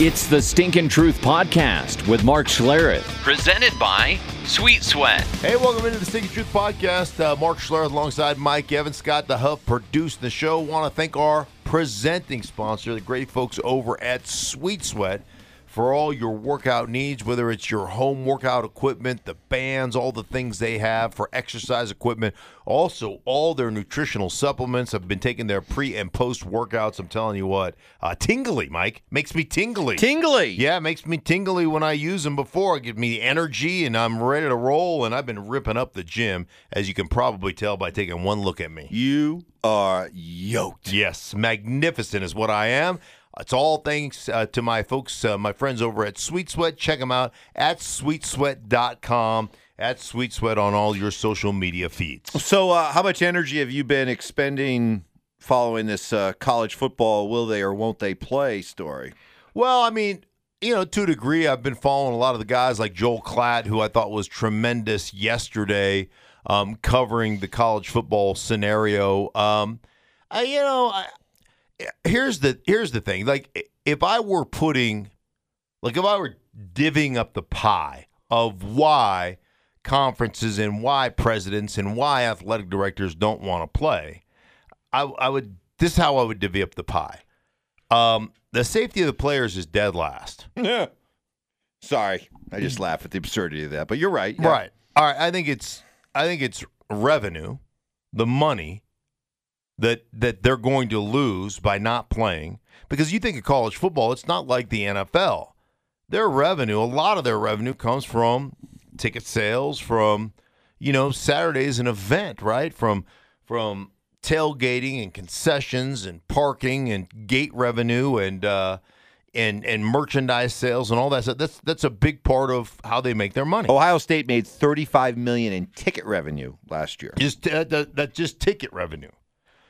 It's the Stinkin' Truth Podcast with Mark Schlereth, presented by Sweet Sweat. Hey, welcome into the Stinkin' Truth Podcast. Uh, Mark Schlereth alongside Mike Evans, Scott the Huff produced the show. Want to thank our presenting sponsor, the great folks over at Sweet Sweat, for all your workout needs, whether it's your home workout equipment, the bands, all the things they have for exercise equipment. Also, all their nutritional supplements. I've been taking their pre and post workouts. I'm telling you what, uh, tingly, Mike. Makes me tingly. Tingly. Yeah, it makes me tingly when I use them before. It gives me energy and I'm ready to roll. And I've been ripping up the gym, as you can probably tell by taking one look at me. You are yoked. Yes, magnificent is what I am. It's all thanks uh, to my folks, uh, my friends over at Sweet Sweat. Check them out at sweetsweat.com, at Sweet Sweat on all your social media feeds. So, uh, how much energy have you been expending following this uh, college football will they or won't they play story? Well, I mean, you know, to a degree, I've been following a lot of the guys like Joel Klatt, who I thought was tremendous yesterday, um, covering the college football scenario. Um, I, you know, I, here's the here's the thing. Like, if I were putting, like, if I were divvying up the pie of why conferences and why presidents and why athletic directors don't want to play, I, I would. This is how I would divvy up the pie. Um, the safety of the players is dead last. Yeah. Sorry, I just laugh at the absurdity of that, but you're right. Yeah. Right. All right. I think it's I think it's revenue, the money that that they're going to lose by not playing. Because you think of college football, it's not like the NFL. Their revenue, a lot of their revenue comes from ticket sales, from you know Saturday's an event, right? From from tailgating and concessions and parking and gate revenue and uh, and and merchandise sales and all that stuff. That's that's a big part of how they make their money. Ohio State made 35 million in ticket revenue last year. Just uh, that, that's just ticket revenue.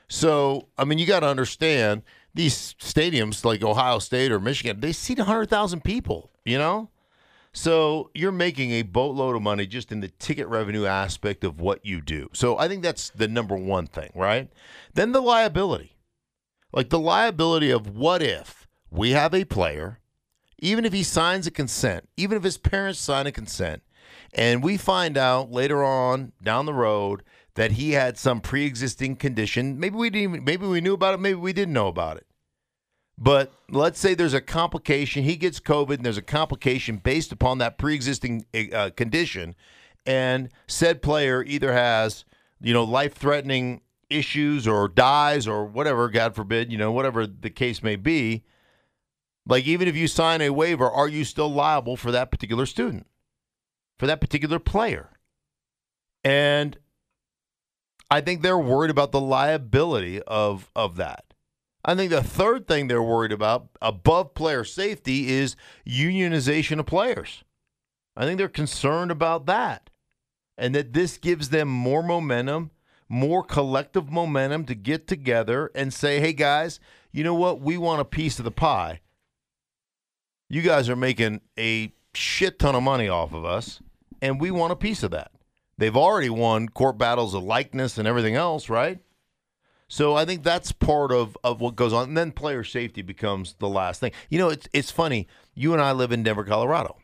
So I mean, you got to understand these stadiums like Ohio State or Michigan. They seat hundred thousand people. You know. So you're making a boatload of money just in the ticket revenue aspect of what you do. So I think that's the number one thing, right? Then the liability. Like the liability of what if we have a player, even if he signs a consent, even if his parents sign a consent, and we find out later on down the road that he had some pre-existing condition, maybe we didn't even, maybe we knew about it, maybe we didn't know about it. But let's say there's a complication, he gets COVID, and there's a complication based upon that pre-existing uh, condition, and said player either has, you know, life-threatening issues or dies or whatever, God forbid, you know, whatever the case may be. Like even if you sign a waiver, are you still liable for that particular student, for that particular player? And I think they're worried about the liability of of that. I think the third thing they're worried about, above player safety, is unionization of players. I think they're concerned about that. And that this gives them more momentum, more collective momentum to get together and say, hey, guys, you know what? We want a piece of the pie. You guys are making a shit ton of money off of us, and we want a piece of that. They've already won court battles of likeness and everything else, right? So I think that's part of, of what goes on. And then player safety becomes the last thing. You know, it's it's funny. You and I live in Denver, Colorado.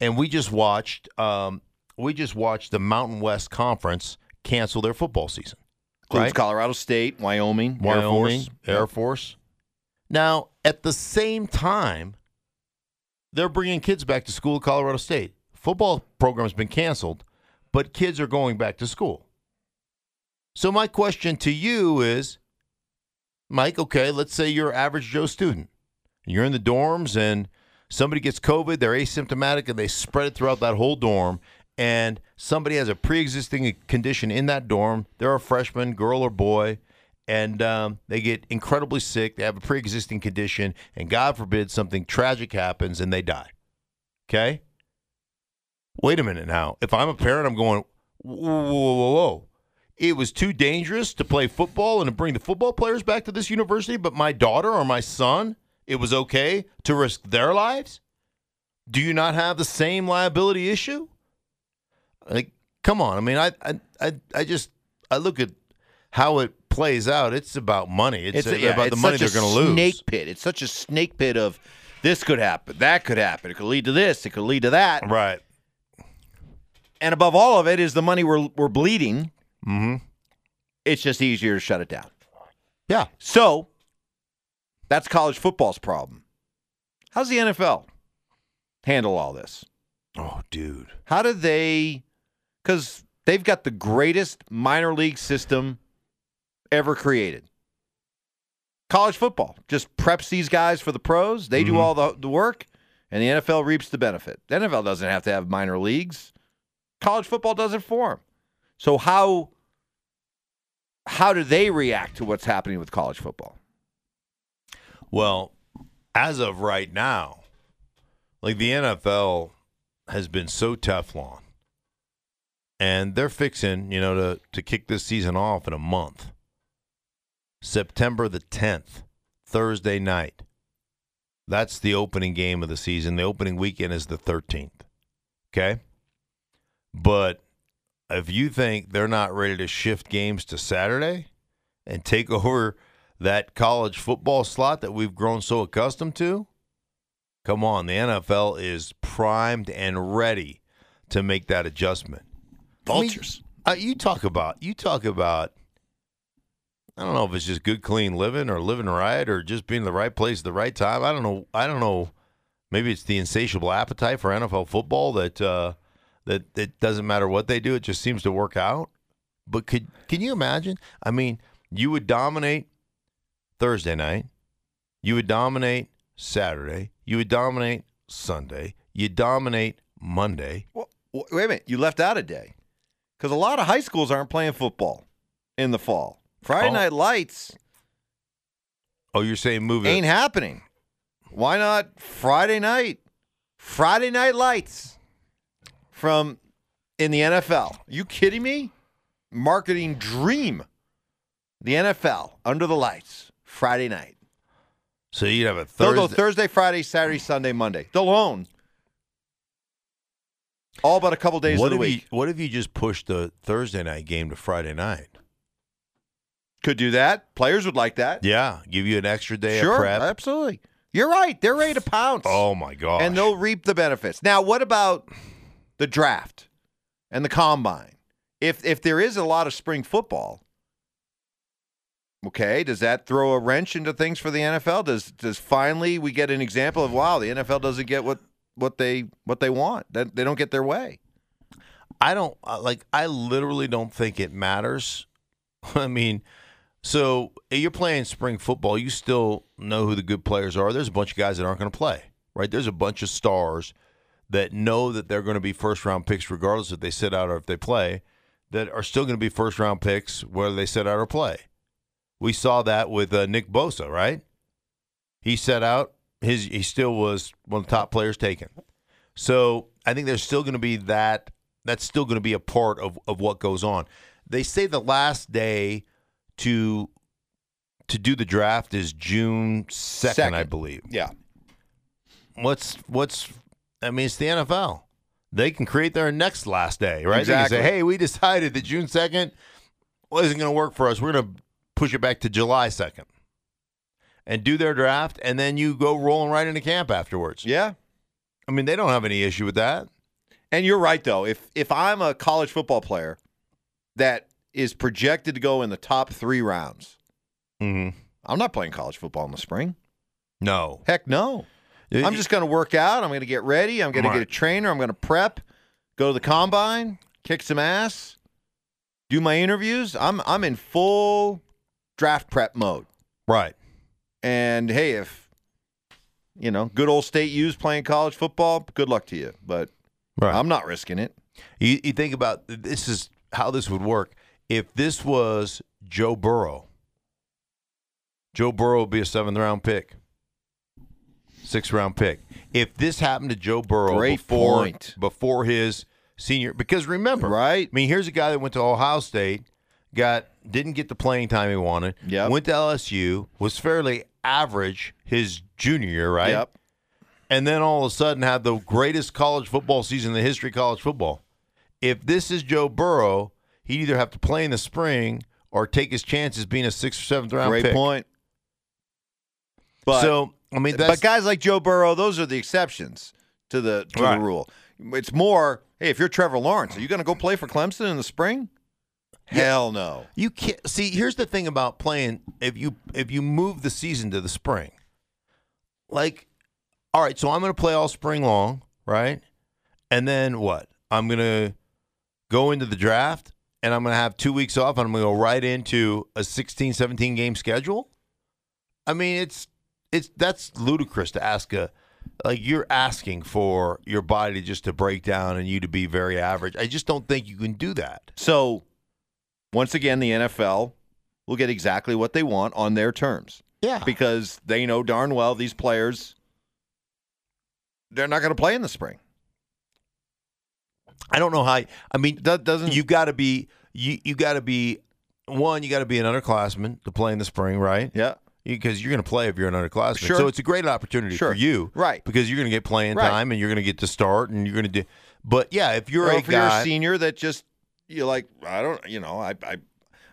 and we just watched um, we just watched the Mountain West Conference cancel their football season. Includes right? Colorado State, Wyoming, Air Wyoming, Force. Air Force. Now, at the same time, they're bringing kids back to school at Colorado State. Football program's been canceled, but kids are going back to school. So my question to you is, Mike, okay, let's say you're an average Joe student. You're in the dorms and somebody gets COVID, they're asymptomatic and they spread it throughout that whole dorm and somebody has a pre-existing condition in that dorm. They're a freshman, girl or boy, and um, they get incredibly sick. They have a pre-existing condition, and God forbid something tragic happens and they die. Okay. Wait a minute now. If I'm a parent, I'm going, whoa, whoa, whoa, whoa. It was too dangerous to play football and to bring the football players back to this university, but my daughter or my son, it was okay to risk their lives? Do you not have the same liability issue? Like, come on. I mean, I, I, I, I just, I look at how it plays out. It's about money. It's, a- yeah, about the money they're going to lose. Snake pit. It's such a snake pit of this could happen, that could happen. It could lead to this. It could lead to that. Right. And above all of it is the money we're we're bleeding. Mm-hmm. It's just easier to shut it down. Yeah. So that's college football's problem. How's the NFL handle all this? Oh, dude. How do they? Because they've got the greatest minor league system ever created. College football just preps these guys for the pros. They Mm-hmm. do all the, the work, and the NFL reaps the benefit. The NFL doesn't have to have minor leagues. College football does it for them. So how how do they react to what's happening with college football? Well, as of right now, like the NFL has been so Teflon, and they're fixing, you know, to to kick this season off in a month. September the tenth, Thursday night. That's the opening game of the season. The opening weekend is the thirteenth. Okay, but if you think they're not ready to shift games to Saturday and take over that college football slot that we've grown so accustomed to, come on, the NFL is primed and ready to make that adjustment. Vultures. I mean, uh, you talk about you talk about. I don't know if it's just good, clean living or living right or just being in the right place at the right time. I don't know. I don't know. Maybe it's the insatiable appetite for NFL football that uh, that it doesn't matter what they do; it just seems to work out. But could can you imagine? I mean, you would dominate Thursday night, you would dominate Saturday, you would dominate Sunday, you dominate Monday. Well, wait a minute. You left out a day because a lot of high schools aren't playing football in the fall. Friday Oh. night lights Oh, you're saying move it? ain't happening. Why not Friday night? Friday night lights from in the NFL. You kidding me? Marketing dream. The NFL under the lights Friday night. So you'd have a They'll Thursday. go Thursday, Friday, Saturday, Sunday, Monday. They'll own all but a couple days what of the if you week. what if you just push the Thursday night game to Friday night? Could do that. Players would like that. Yeah, give you an extra day sure, of prep. absolutely. You're right. They're ready to pounce. Oh my god! and they'll reap the benefits. Now, what about the draft and the combine? If if there is a lot of spring football, okay, does that throw a wrench into things for the NFL? Does does finally we get an example of wow, the NFL doesn't get what what they what they want. That they don't get their way. I don't uh, like. I literally don't think it matters. I mean, so you're playing spring football. You still know who the good players are. There's a bunch of guys that aren't going to play, right? There's a bunch of stars that know that they're going to be first round picks, regardless if they sit out or if they play. That are still going to be first round picks whether they sit out or play. We saw that with uh, Nick Bosa, right? He set out. His he still was one of the top players taken. So I think there's still going to be that. That's still going to be a part of, of what goes on. They say the last day to to do the draft is June second, I believe. Yeah. What's what's? I mean, it's the NFL. They can create their next last day, right? Exactly. They can say, "Hey, we decided that June second wasn't going to work for us. We're going to push it back to July second, and do their draft, and then you go rolling right into camp afterwards." Yeah. I mean, they don't have any issue with that. And you're right though. If if I'm a college football player that is projected to go in the top three rounds, Mm-hmm. I'm not playing college football in the spring. No. Heck no. I'm just going to work out. I'm going to get ready. I'm going to get a trainer. I'm going to prep, go to the combine, kick some ass, do my interviews. I'm I'm in full draft prep mode. right. And hey, if you know, good old state U's playing college football, good luck to you. But Right. I'm not risking it. You, you think about this is how this would work. If this was Joe Burrow, Joe Burrow would be a seventh round pick, sixth round pick. If this happened to Joe Burrow Great before point. before his senior, because remember, Right. I mean, here's a guy that went to Ohio State, got didn't get the playing time he wanted. Yep. Went to LSU, was fairly average his junior year, right? Yep. and then all of a sudden had the greatest college football season in the history of college football. If this is Joe Burrow, he'd either have to play in the spring or take his chances being a sixth or seventh round Great pick. point. But so I mean, that's but guys like Joe Burrow, those are the exceptions to the to Right. the rule. It's more, hey, if you're Trevor Lawrence, are you going to go play for Clemson in the spring? Hell no. you can't see. Here's the thing about playing. If you if you move the season to the spring, like, all right, so I'm going to play all spring long, right? And then what? I'm going to go into the draft and I'm going to have two weeks off and I'm going to go right into a 16, 17 game schedule. I mean, it's it's that's ludicrous to ask a like you're asking for your body just to break down and you to be very average. I just don't think you can do that. So, once again, the NFL will get exactly what they want on their terms Yeah. because they know darn well these players they're not going to play in the spring. I don't know how. I mean, That doesn't you got to be you you got to be one. You got to be an underclassman to play in the spring, right? Yeah. Because you're going to play if you're an underclassman. Sure. So it's a great opportunity Sure. for you, Right. Because you're going to get playing Right. time and you're going to get to start and you're going to do. But yeah, if you're Or a if you're a senior that just you're like, I don't, you know, I, I,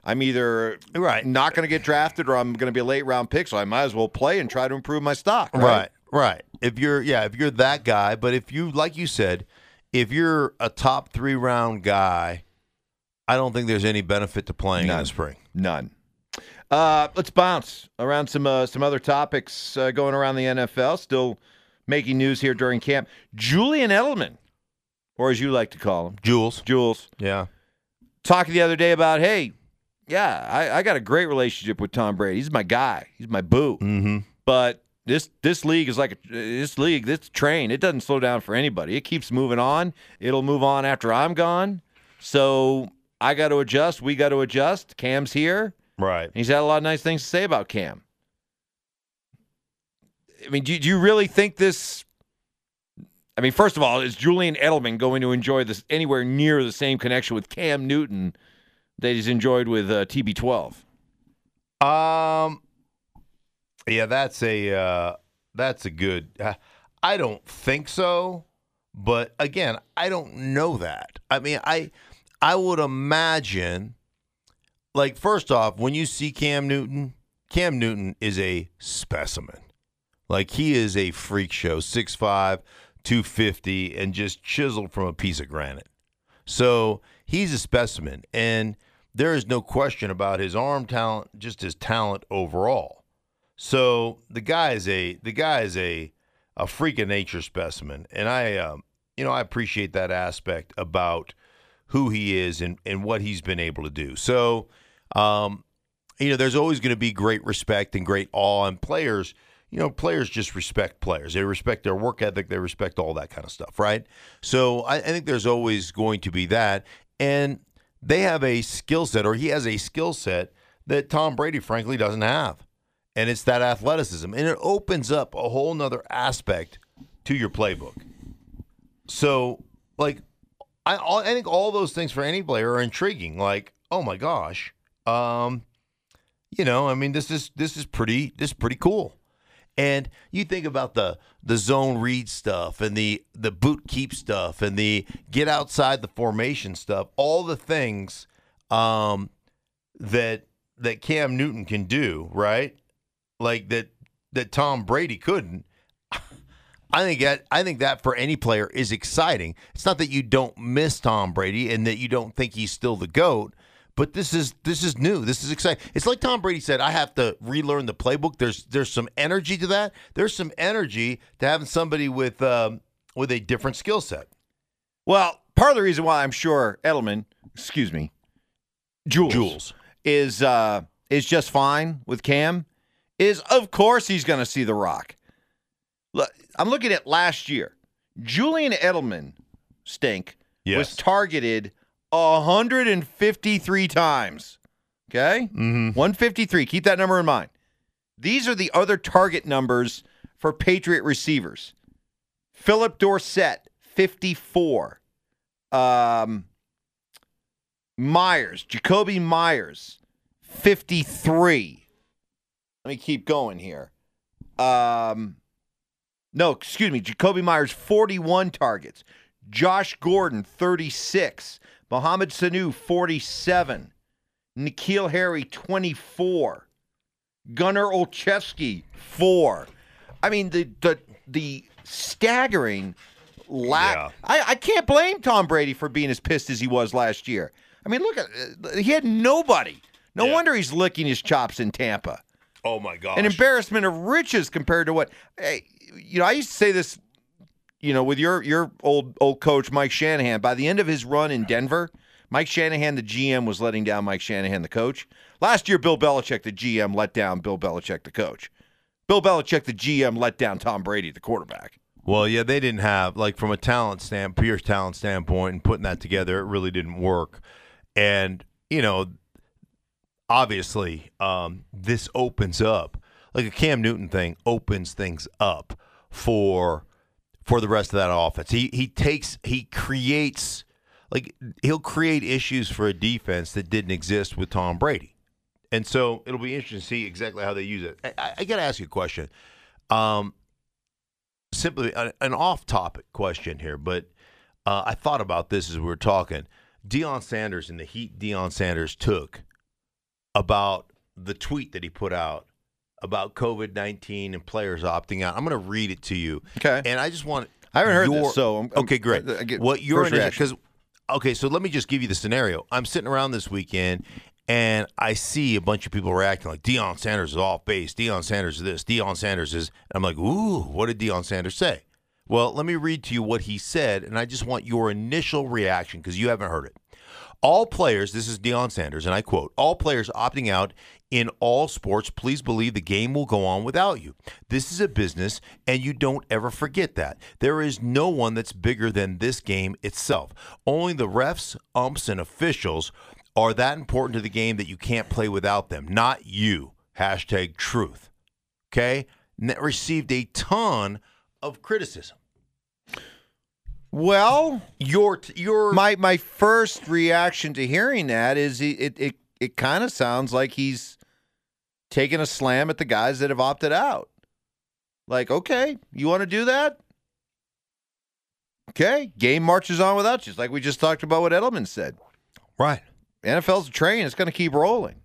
I'm either Right. not going to get drafted or I'm going to be a late round pick, so I might as well play and try to improve my stock. Right. Right, right. If you're, yeah, if you're that guy, but if you, like you said, if you're a top three round guy, I don't think there's any benefit to playing in None. the spring. None. Uh, let's bounce around some uh, some other topics uh, going around the NFL. Still making news here during camp. Julian Edelman, or as you like to call him, Jules, Jules, yeah, talking the other day about, hey, yeah, I, I got a great relationship with Tom Brady. He's my guy. He's my boo. mm-hmm. But this this league is like a, this league, this train. It doesn't slow down for anybody. It keeps moving on. It'll move on after I'm gone. So I got to adjust. We got to adjust. Cam's here. Right. And he's had a lot of nice things to say about Cam. I mean, do, do you really think this? I mean, first of all, is Julian Edelman going to enjoy this anywhere near the same connection with Cam Newton that he's enjoyed with uh, TB12? Um, yeah, that's a uh, that's a good. Uh, I don't think so, but again, I don't know that. I mean, I I would imagine, like first off, when you see Cam Newton, Cam Newton is a specimen. Like he is a freak show, 6'5", 250, and just chiseled from a piece of granite. So he's a specimen, and there is no question about his arm talent, just his talent overall. So the guy is a the guy is a a freak of nature specimen, and I um, you know I appreciate that aspect about who he is and and what he's been able to do. So um, you know, there's always going to be great respect and great awe, and players. You know, players just respect players. They respect their work ethic. They respect all that kind of stuff, right? So I, I think there's always going to be that, and they have a skill set, or he has a skill set that Tom Brady, frankly, doesn't have, and it's that athleticism, and it opens up a whole nother aspect to your playbook. So, like, I I think all those things for any player are intriguing. Like, oh my gosh, um, you know, I mean, this is this is pretty this is pretty cool. And you think about the the zone read stuff and the the boot keep stuff and the get outside the formation stuff, all the things um, that that Cam Newton can do, right? Like that that Tom Brady couldn't. I think that I think that for any player is exciting. It's not that you don't miss Tom Brady and that you don't think he's still the goat, but this is this is new. This is exciting. It's like Tom Brady said, I have to relearn the playbook. There's there's some energy to that. There's some energy to having somebody with um, with a different skill set. Well, part of the reason why I'm sure Edelman, excuse me, Jules, Jules. is uh, is just fine with Cam is of course he's going to see the Rock. Look, I'm looking at last year. Julian Edelman, stink, Yes. was targeted 153 times. Okay, Mm-hmm. 153. Keep that number in mind. These are the other target numbers for Patriot receivers. Philip Dorsett, 54. Um, Meyers, Jakobi Meyers, 53. Let me keep going here. Um, no, excuse me. Jakobi Meyers, 41 targets. Josh Gordon, 36. Mohamed Sanu, 47. N'Keal Harry, 24. Gunner Olszewski, 4. I mean, the the, the staggering lack. Yeah. I, I can't blame Tom Brady for being as pissed as he was last year. I mean, look at uh, he had nobody. No Yeah. wonder he's licking his chops in Tampa Oh my god! an embarrassment of riches compared to what hey, you know i used to say this you know with your your old old coach mike shanahan by the end of his run in denver mike shanahan the gm was letting down mike shanahan the coach. Last year bill belichick the gm let down bill belichick the coach. Bill belichick the gm let down tom brady the quarterback. Well, yeah, they didn't have like from a talent stand, pure talent standpoint, and putting that together, it really didn't work. And you know, obviously, um, this opens up like a Cam Newton thing opens things up for for the rest of that offense. He he takes he creates like he'll create issues for a defense that didn't exist with Tom Brady. And so it'll be interesting to see exactly how they use it. I, I, got to ask you a question. Um, simply a- an off-topic question here, but uh, I thought about this as we were talking. Deion Sanders and the heat Deion Sanders took about the tweet that he put out about COVID nineteen and players opting out. I'm going to read it to you. Okay. And I just want I haven't heard this, so I'm- okay, great. I- I what your because okay, so let me just give you the scenario. I'm sitting around this weekend. And I see a bunch of people reacting like Deion Sanders is off base. Deion Sanders is this. Deion Sanders is. I'm like, ooh, what did Deion Sanders say? Well, let me read to you what he said, and I just want your initial reaction because you haven't heard it. All players, this is Deion Sanders, and I quote, all players opting out in all sports, please believe the game will go on without you. This is a business, and you don't ever forget that. There is no one that's bigger than this game itself. Only the refs, umps, and officials are that important to the game that you can't play without them, not you. Hashtag truth. Okay? And that received a ton of criticism. Well Your, your, my my first reaction to hearing that is he, it it it kind of sounds like he's taking a slam at the guys that have opted out. Like, okay, you want to do that? Okay, game marches on without you. It's like we just talked about what Edelman said. right. NFL's a train; it's going to keep rolling.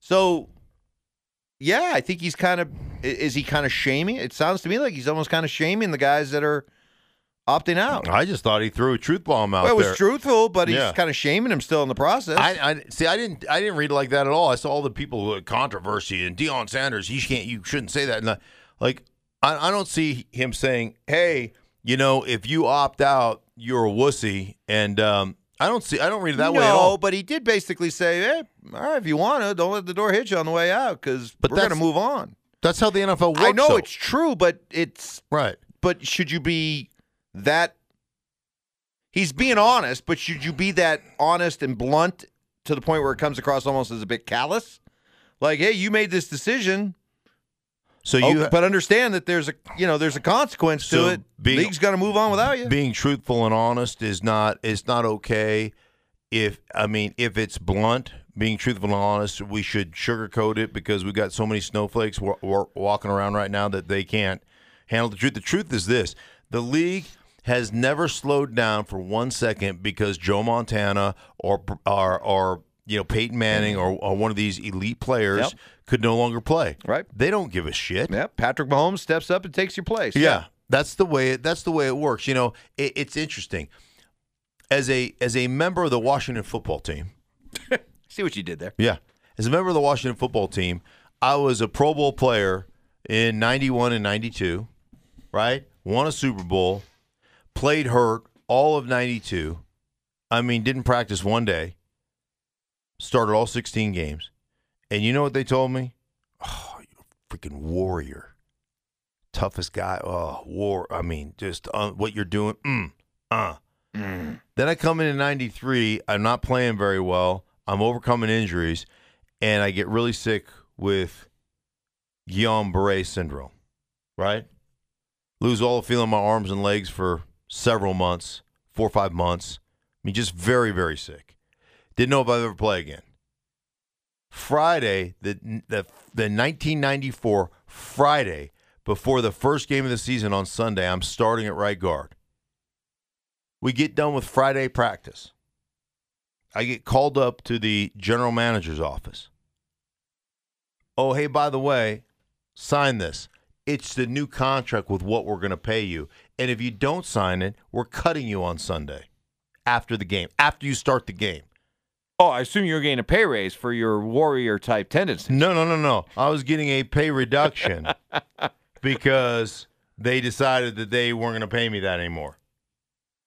So, yeah, I think he's kind of is he kind of shaming? It sounds to me like he's almost kind of shaming the guys that are opting out. I just thought he threw a truth bomb out Well, it was there. truthful, but he's Yeah. kind of shaming him still in the process. I, I see. I didn't. I didn't read it like that at all. I saw all the people who had controversy and Deion Sanders. He can't. You shouldn't say that. And I- like, I, I don't see him saying, "Hey, you know, if you opt out, you're a wussy." And um, I don't see. I don't read it that no, way at all. but he did basically say, "Hey, all right, if you want to, don't let the door hit you on the way out because But we're going to that's- move on." That's how the NFL works. I know though. it's true, but it's right. but should you be that? He's being honest, but should you be that honest and blunt to the point where it comes across almost as a bit callous? Like, hey, you made this decision, So oh, you, but understand that there's a you know there's a consequence So to it. being- League's going to move on without you. being truthful and honest is not is not okay. If I mean, if it's blunt, being truthful and honest, we should sugarcoat it because we've got so many snowflakes wa- wa- walking around right now that they can't handle the truth. The truth is this: the league has never slowed down for one second because Joe Montana or or, or you know Peyton Manning or, or one of these elite players Yep. could no longer play. Right. They don't give a shit. yeah, Patrick Mahomes steps up and takes your place. Yeah. That's the way. That's the way it works. You know, it, it's interesting. As a as a member of the Washington football team, See what you did there. yeah, as a member of the Washington football team, I was a Pro Bowl player in '91 and '92. Right, won a Super Bowl, played hurt all of '92. I mean, didn't practice one day. Started all 16 games, and you know what they told me? Oh, you're a freaking warrior toughest guy. Oh, war. I mean, just uh, what you're doing. Mm, uh. Then I come in in 93. I'm not playing very well. I'm overcoming injuries, and I get really sick with Guillain Barre syndrome, right? Lose all the feeling in my arms and legs for several months, four or five months. I mean, just very, very sick. Didn't know if I'd ever play again. Friday, the, the, the 1994 Friday, before the first game of the season on Sunday, I'm starting at right guard. We get done with Friday practice. I get called up to the general manager's office. Oh, hey, by the way, sign this. It's the new contract with what we're going to pay you. And if you don't sign it, we're cutting you on Sunday after the game, after you start the game. Oh, I assume you're getting a pay raise for your warrior type tendency. No, no, no, no. I was getting a pay reduction because they decided that they weren't going to pay me that anymore.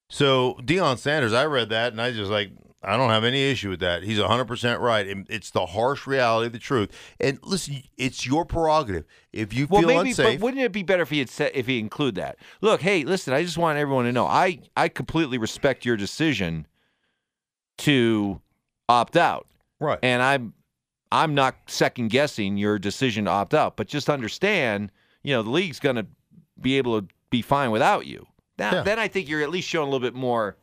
So Deion Sanders, I read that and I just like I don't have any issue with that. He's 100% right. It's the harsh reality of the truth. And listen, it's your prerogative. If you Well, feel maybe, unsafe, but wouldn't it be better if he had said, if he include that? Look, hey, listen, I just want everyone to know, I I completely respect your decision to opt out, right. and I'm I'm not second guessing your decision to opt out, but just understand, you know, the league's going to be able to be fine without you. Now, Yeah. then I think you're at least showing a little bit more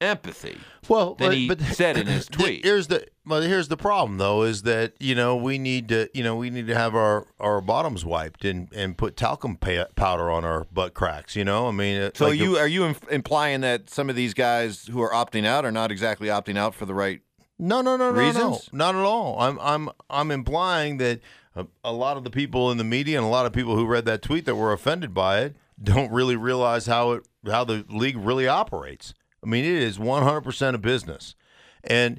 empathy. well, than but, he but said in his tweet. Here's the well, here's the problem though is that you know we need to you know we need to have our our bottoms wiped and and put talcum powder on our butt cracks. You know, I mean, So like the- you are you inf- implying that some of these guys who are opting out are not exactly opting out for the right No, no, no, no, Reasons? no, not at all. I'm, I'm, I'm implying that a, a lot of the people in the media and a lot of people who read that tweet that were offended by it don't really realize how it, how the league really operates. I mean, it is 100% a business, and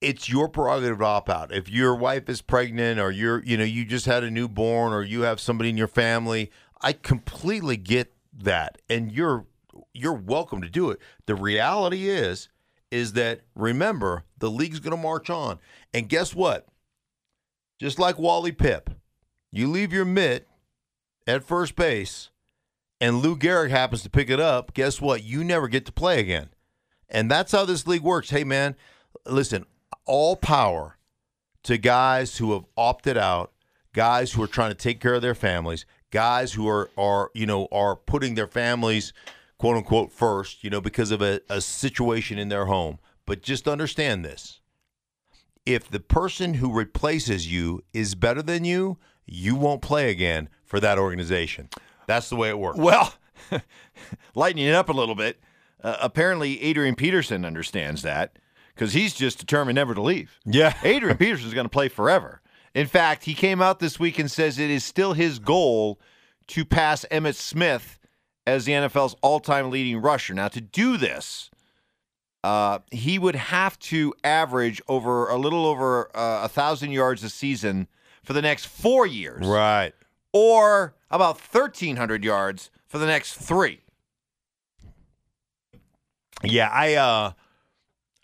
it's your prerogative to opt out. If your wife is pregnant, or you're, you know, you just had a newborn, or you have somebody in your family, I completely get that, and you're, you're welcome to do it. The reality is is that remember the league's going to march on, and guess what? Just like Wally Pipp, you leave your mitt at first base, and Lou Gehrig happens to pick it up. Guess what? You never get to play again, and that's how this league works. Hey, man, listen, all power to guys who have opted out, guys who are trying to take care of their families, guys who are are you know are putting their families quote unquote first, you know, because of a, a situation in their home. But just understand this. If the person who replaces you is better than you, you won't play again for that organization. That's the way it works. Well, lightening it up a little bit. Uh, apparently, Adrian Peterson understands that because he's just determined never to leave. Yeah. Adrian Peterson is going to play forever. In fact, he came out this week and says it is still his goal to pass Emmitt Smith as the NFL's all-time leading rusher. Now, to do this, uh, he would have to average over a little over uh, a thousand yards a season for the next four years Right. or about 1,300 yards for the next three. Yeah, I uh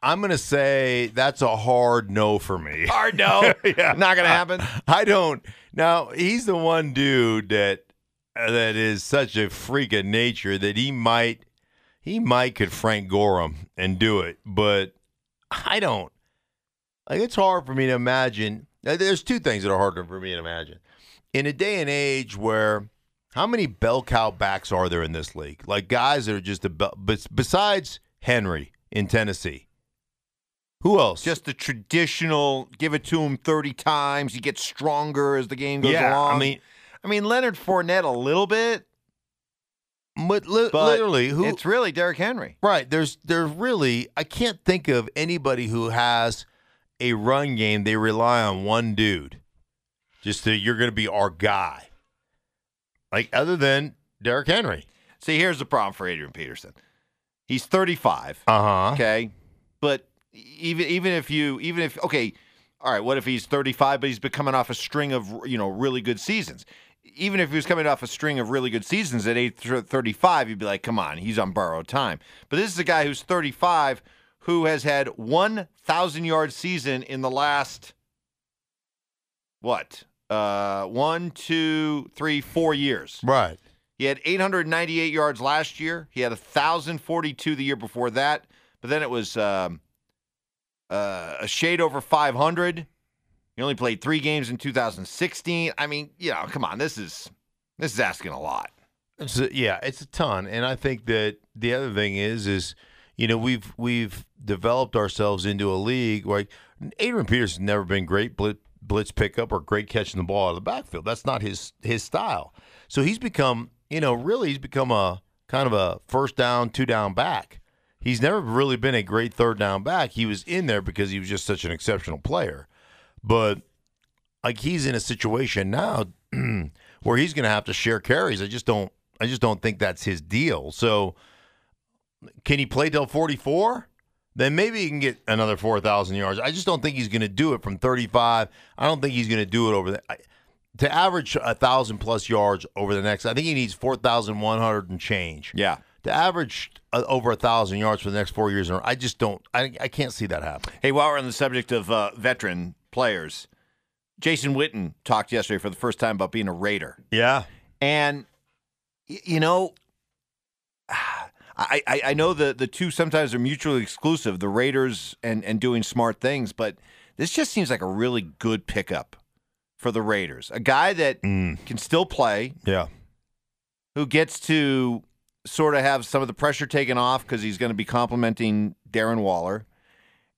I'm gonna say that's a hard no for me. Hard no. Yeah. Not going to happen. I don't. Now he's the one dude that that is such a freak of nature that he might he might could Frank Gorham and do it, but I don't. Like it's hard for me to imagine. There's two things that are hard for me to imagine. In a day and age where how many bell cow backs are there in this league? Like guys that are just a bell, besides Henry in Tennessee. Who else? Just the traditional give it to him 30 times. He gets stronger as the game goes yeah. along. I mean, I mean Leonard Fournette a little bit, but, li- but literally, who? it's really Derrick Henry. Right. There's there's really I can't think of anybody who has a run game they rely on one dude. Just that you're going to be our guy. Like other than Derrick Henry. See, here's the problem for Adrian Peterson. He's 35. Uh huh. Okay, but even even if you even if okay, all right. What if he's 35, but he's been coming off a string of you know really good seasons? Even if he was coming off a string of really good seasons at age 35, you'd be like, come on, he's on borrowed time. But this is a guy who's 35 who has had 1,000 yard season in the last what? Uh, one, two, three, four years. Right. He had 898 yards last year. He had 1,042 the year before that. But then it was um, uh, a shade over 500. He only played three games in 2016. I mean, you know, come on, this is this is asking a lot. It's a, yeah, it's a ton, and I think that the other thing is, is you know we've we've developed ourselves into a league where Adrian Peterson's never been great blitz, blitz pickup or great catching the ball out of the backfield. That's not his his style. So he's become, you know, really he's become a kind of a first down, two down back. He's never really been a great third down back. He was in there because he was just such an exceptional player. But like he's in a situation now where he's going to have to share carries. I just don't I just don't think that's his deal. So can he play till 44? Then maybe he can get another 4,000 yards. I just don't think he's going to do it from 35. I don't think he's going to do it over the I, to average a thousand plus yards over the next. I think he needs 4,100 and change. Yeah. To average uh, over a thousand yards for the next four years, I just don't. I, I can't see that happening. Hey, while we're on the subject of uh, veteran players, Jason Witten talked yesterday for the first time about being a Raider. Yeah. And y- you know, I, I, I know the the two sometimes are mutually exclusive, the Raiders and, and doing smart things, but this just seems like a really good pickup for the Raiders. A guy that can still play, Yeah. who gets to sort of have some of the pressure taken off because he's going to be complimenting Darren Waller.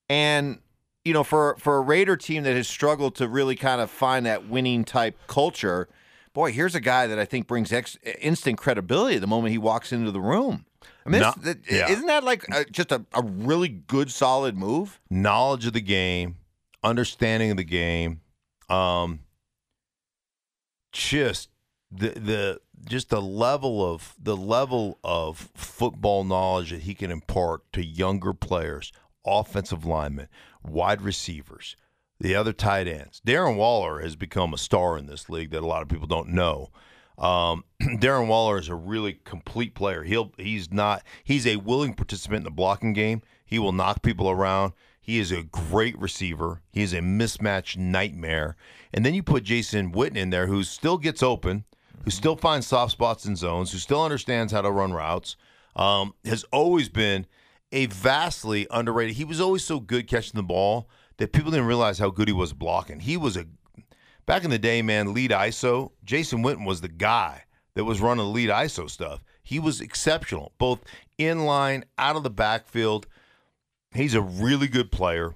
And, you know, for, for a Raider team that has struggled to really kind of find that winning type culture, boy, here's a guy that I think brings ex- instant credibility the moment he walks into the room. I mean, No- that- yeah. isn't that like a, just a, a really good, solid move? knowledge of the game, understanding of the game, um, just the the just the level of the level of football knowledge that he can impart to younger players, offensive linemen, wide receivers, the other tight ends. Darren Waller has become a star in this league that a lot of people don't know. Um, Darren Waller is a really complete player. He'll he's not he's a willing participant in the blocking game. He will knock people around. He is a great receiver. He is a mismatch nightmare. And then you put Jason Witten in there, who still gets open, who still finds soft spots in zones, who still understands how to run routes. Um, has always been a vastly underrated. He was always so good catching the ball that people didn't realize how good he was blocking. He was a back in the day, man, lead ISO, Jason Witten was the guy that was running lead ISO stuff. He was exceptional, both in line, out of the backfield. He's a really good player.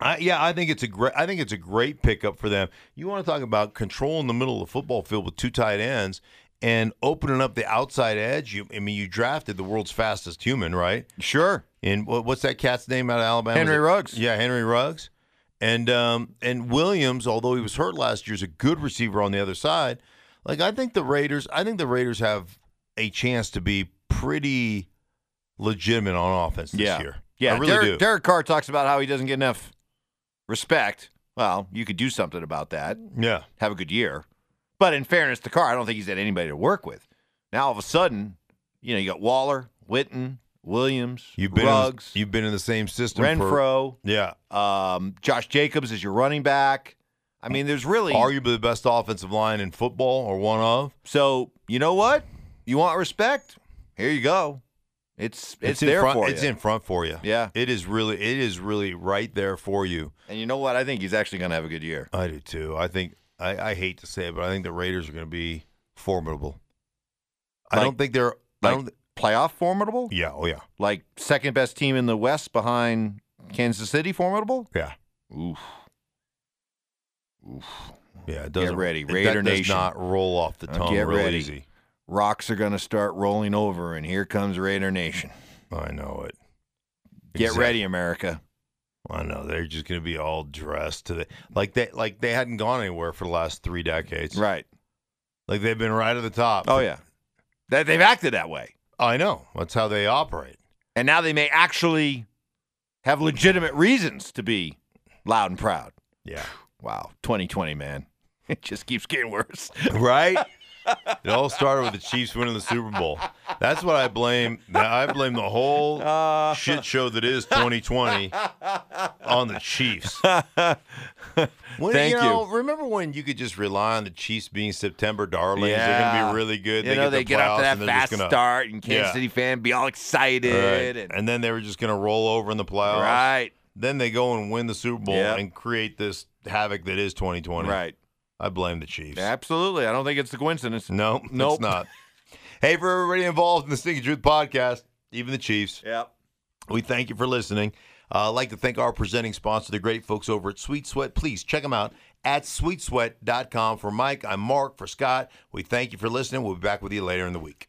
I, yeah, I think it's a great. I think it's a great pickup for them. You want to talk about controlling the middle of the football field with two tight ends and opening up the outside edge. You, I mean, you drafted the world's fastest human, right? Sure. And what, what's that cat's name out of Alabama? Henry Ruggs. Yeah, Henry Ruggs. And um, and Williams, although he was hurt last year, is a good receiver on the other side. Like I think the Raiders, I think the Raiders have a chance to be pretty legitimate on offense this yeah. year. Yeah. I really Derek, do. Derek Carr talks about how he doesn't get enough respect. Well, you could do something about that. yeah, have a good year. But in fairness to Carr, I don't think he's had anybody to work with. Now all of a sudden, you know, you got Waller, Witten, Williams, you've been Ruggs, in, you've been in the same system. For, Renfrow, yeah, um, Josh Jacobs is your running back. I mean, there's really arguably the best offensive line in football, or one of. so you know what? You want respect? Here you go. It's it's, in there front, for It's you. in front for you. Yeah. it is really. It is really right there for you. and you know what? I think he's actually going to have a good year. I do too. I think I, I hate to say it, but I think the Raiders are going to be formidable. I don't think they're. Like I don't. playoff formidable? Yeah. Oh yeah. Like second best team in the West behind Kansas City formidable? Yeah. Oof. Oof. Yeah. It doesn't. ready. it- Raider that does Nation. not roll off the Uh, tongue get real ready. easy. Rocks are going to start rolling over, and here comes Raider Nation. I know it. Get ready, America. I know they're just going to be all dressed to the like they like they hadn't gone anywhere for the last three decades. Right. Like they've been right at the top. Oh, yeah. That they've acted that way. I know. That's how they operate. And now they may actually have legitimate reasons to be loud and proud. Yeah. Wow. 2020, man. It just keeps getting worse. Right? it all started with the Chiefs winning the Super Bowl. That's what I blame. I blame the whole Uh. shit show that is 2020 on the Chiefs. When, Thank you. Know, remember when you could just rely on the Chiefs being September darlings? They're going to be really good. You know, the they get off to that and they're just fast gonna- start, and Kansas Yeah. City fan be all excited. Right. And, And then they were just going to roll over in the playoffs. right, Then they go and win the Super Bowl Yep. and create this havoc that is 2020. right. I blame the Chiefs. Absolutely. I don't think it's a coincidence. No, Nope. it's not. hey, for everybody involved in the Stinkin' Truth podcast, even the Chiefs, Yep. we thank you for listening. Uh, I'd like to thank our presenting sponsor, the great folks over at Sweet Sweat. Please check them out at sweetsweat.com. For Mike, I'm Mark. For Scott, we thank you for listening. We'll be back with you later in the week.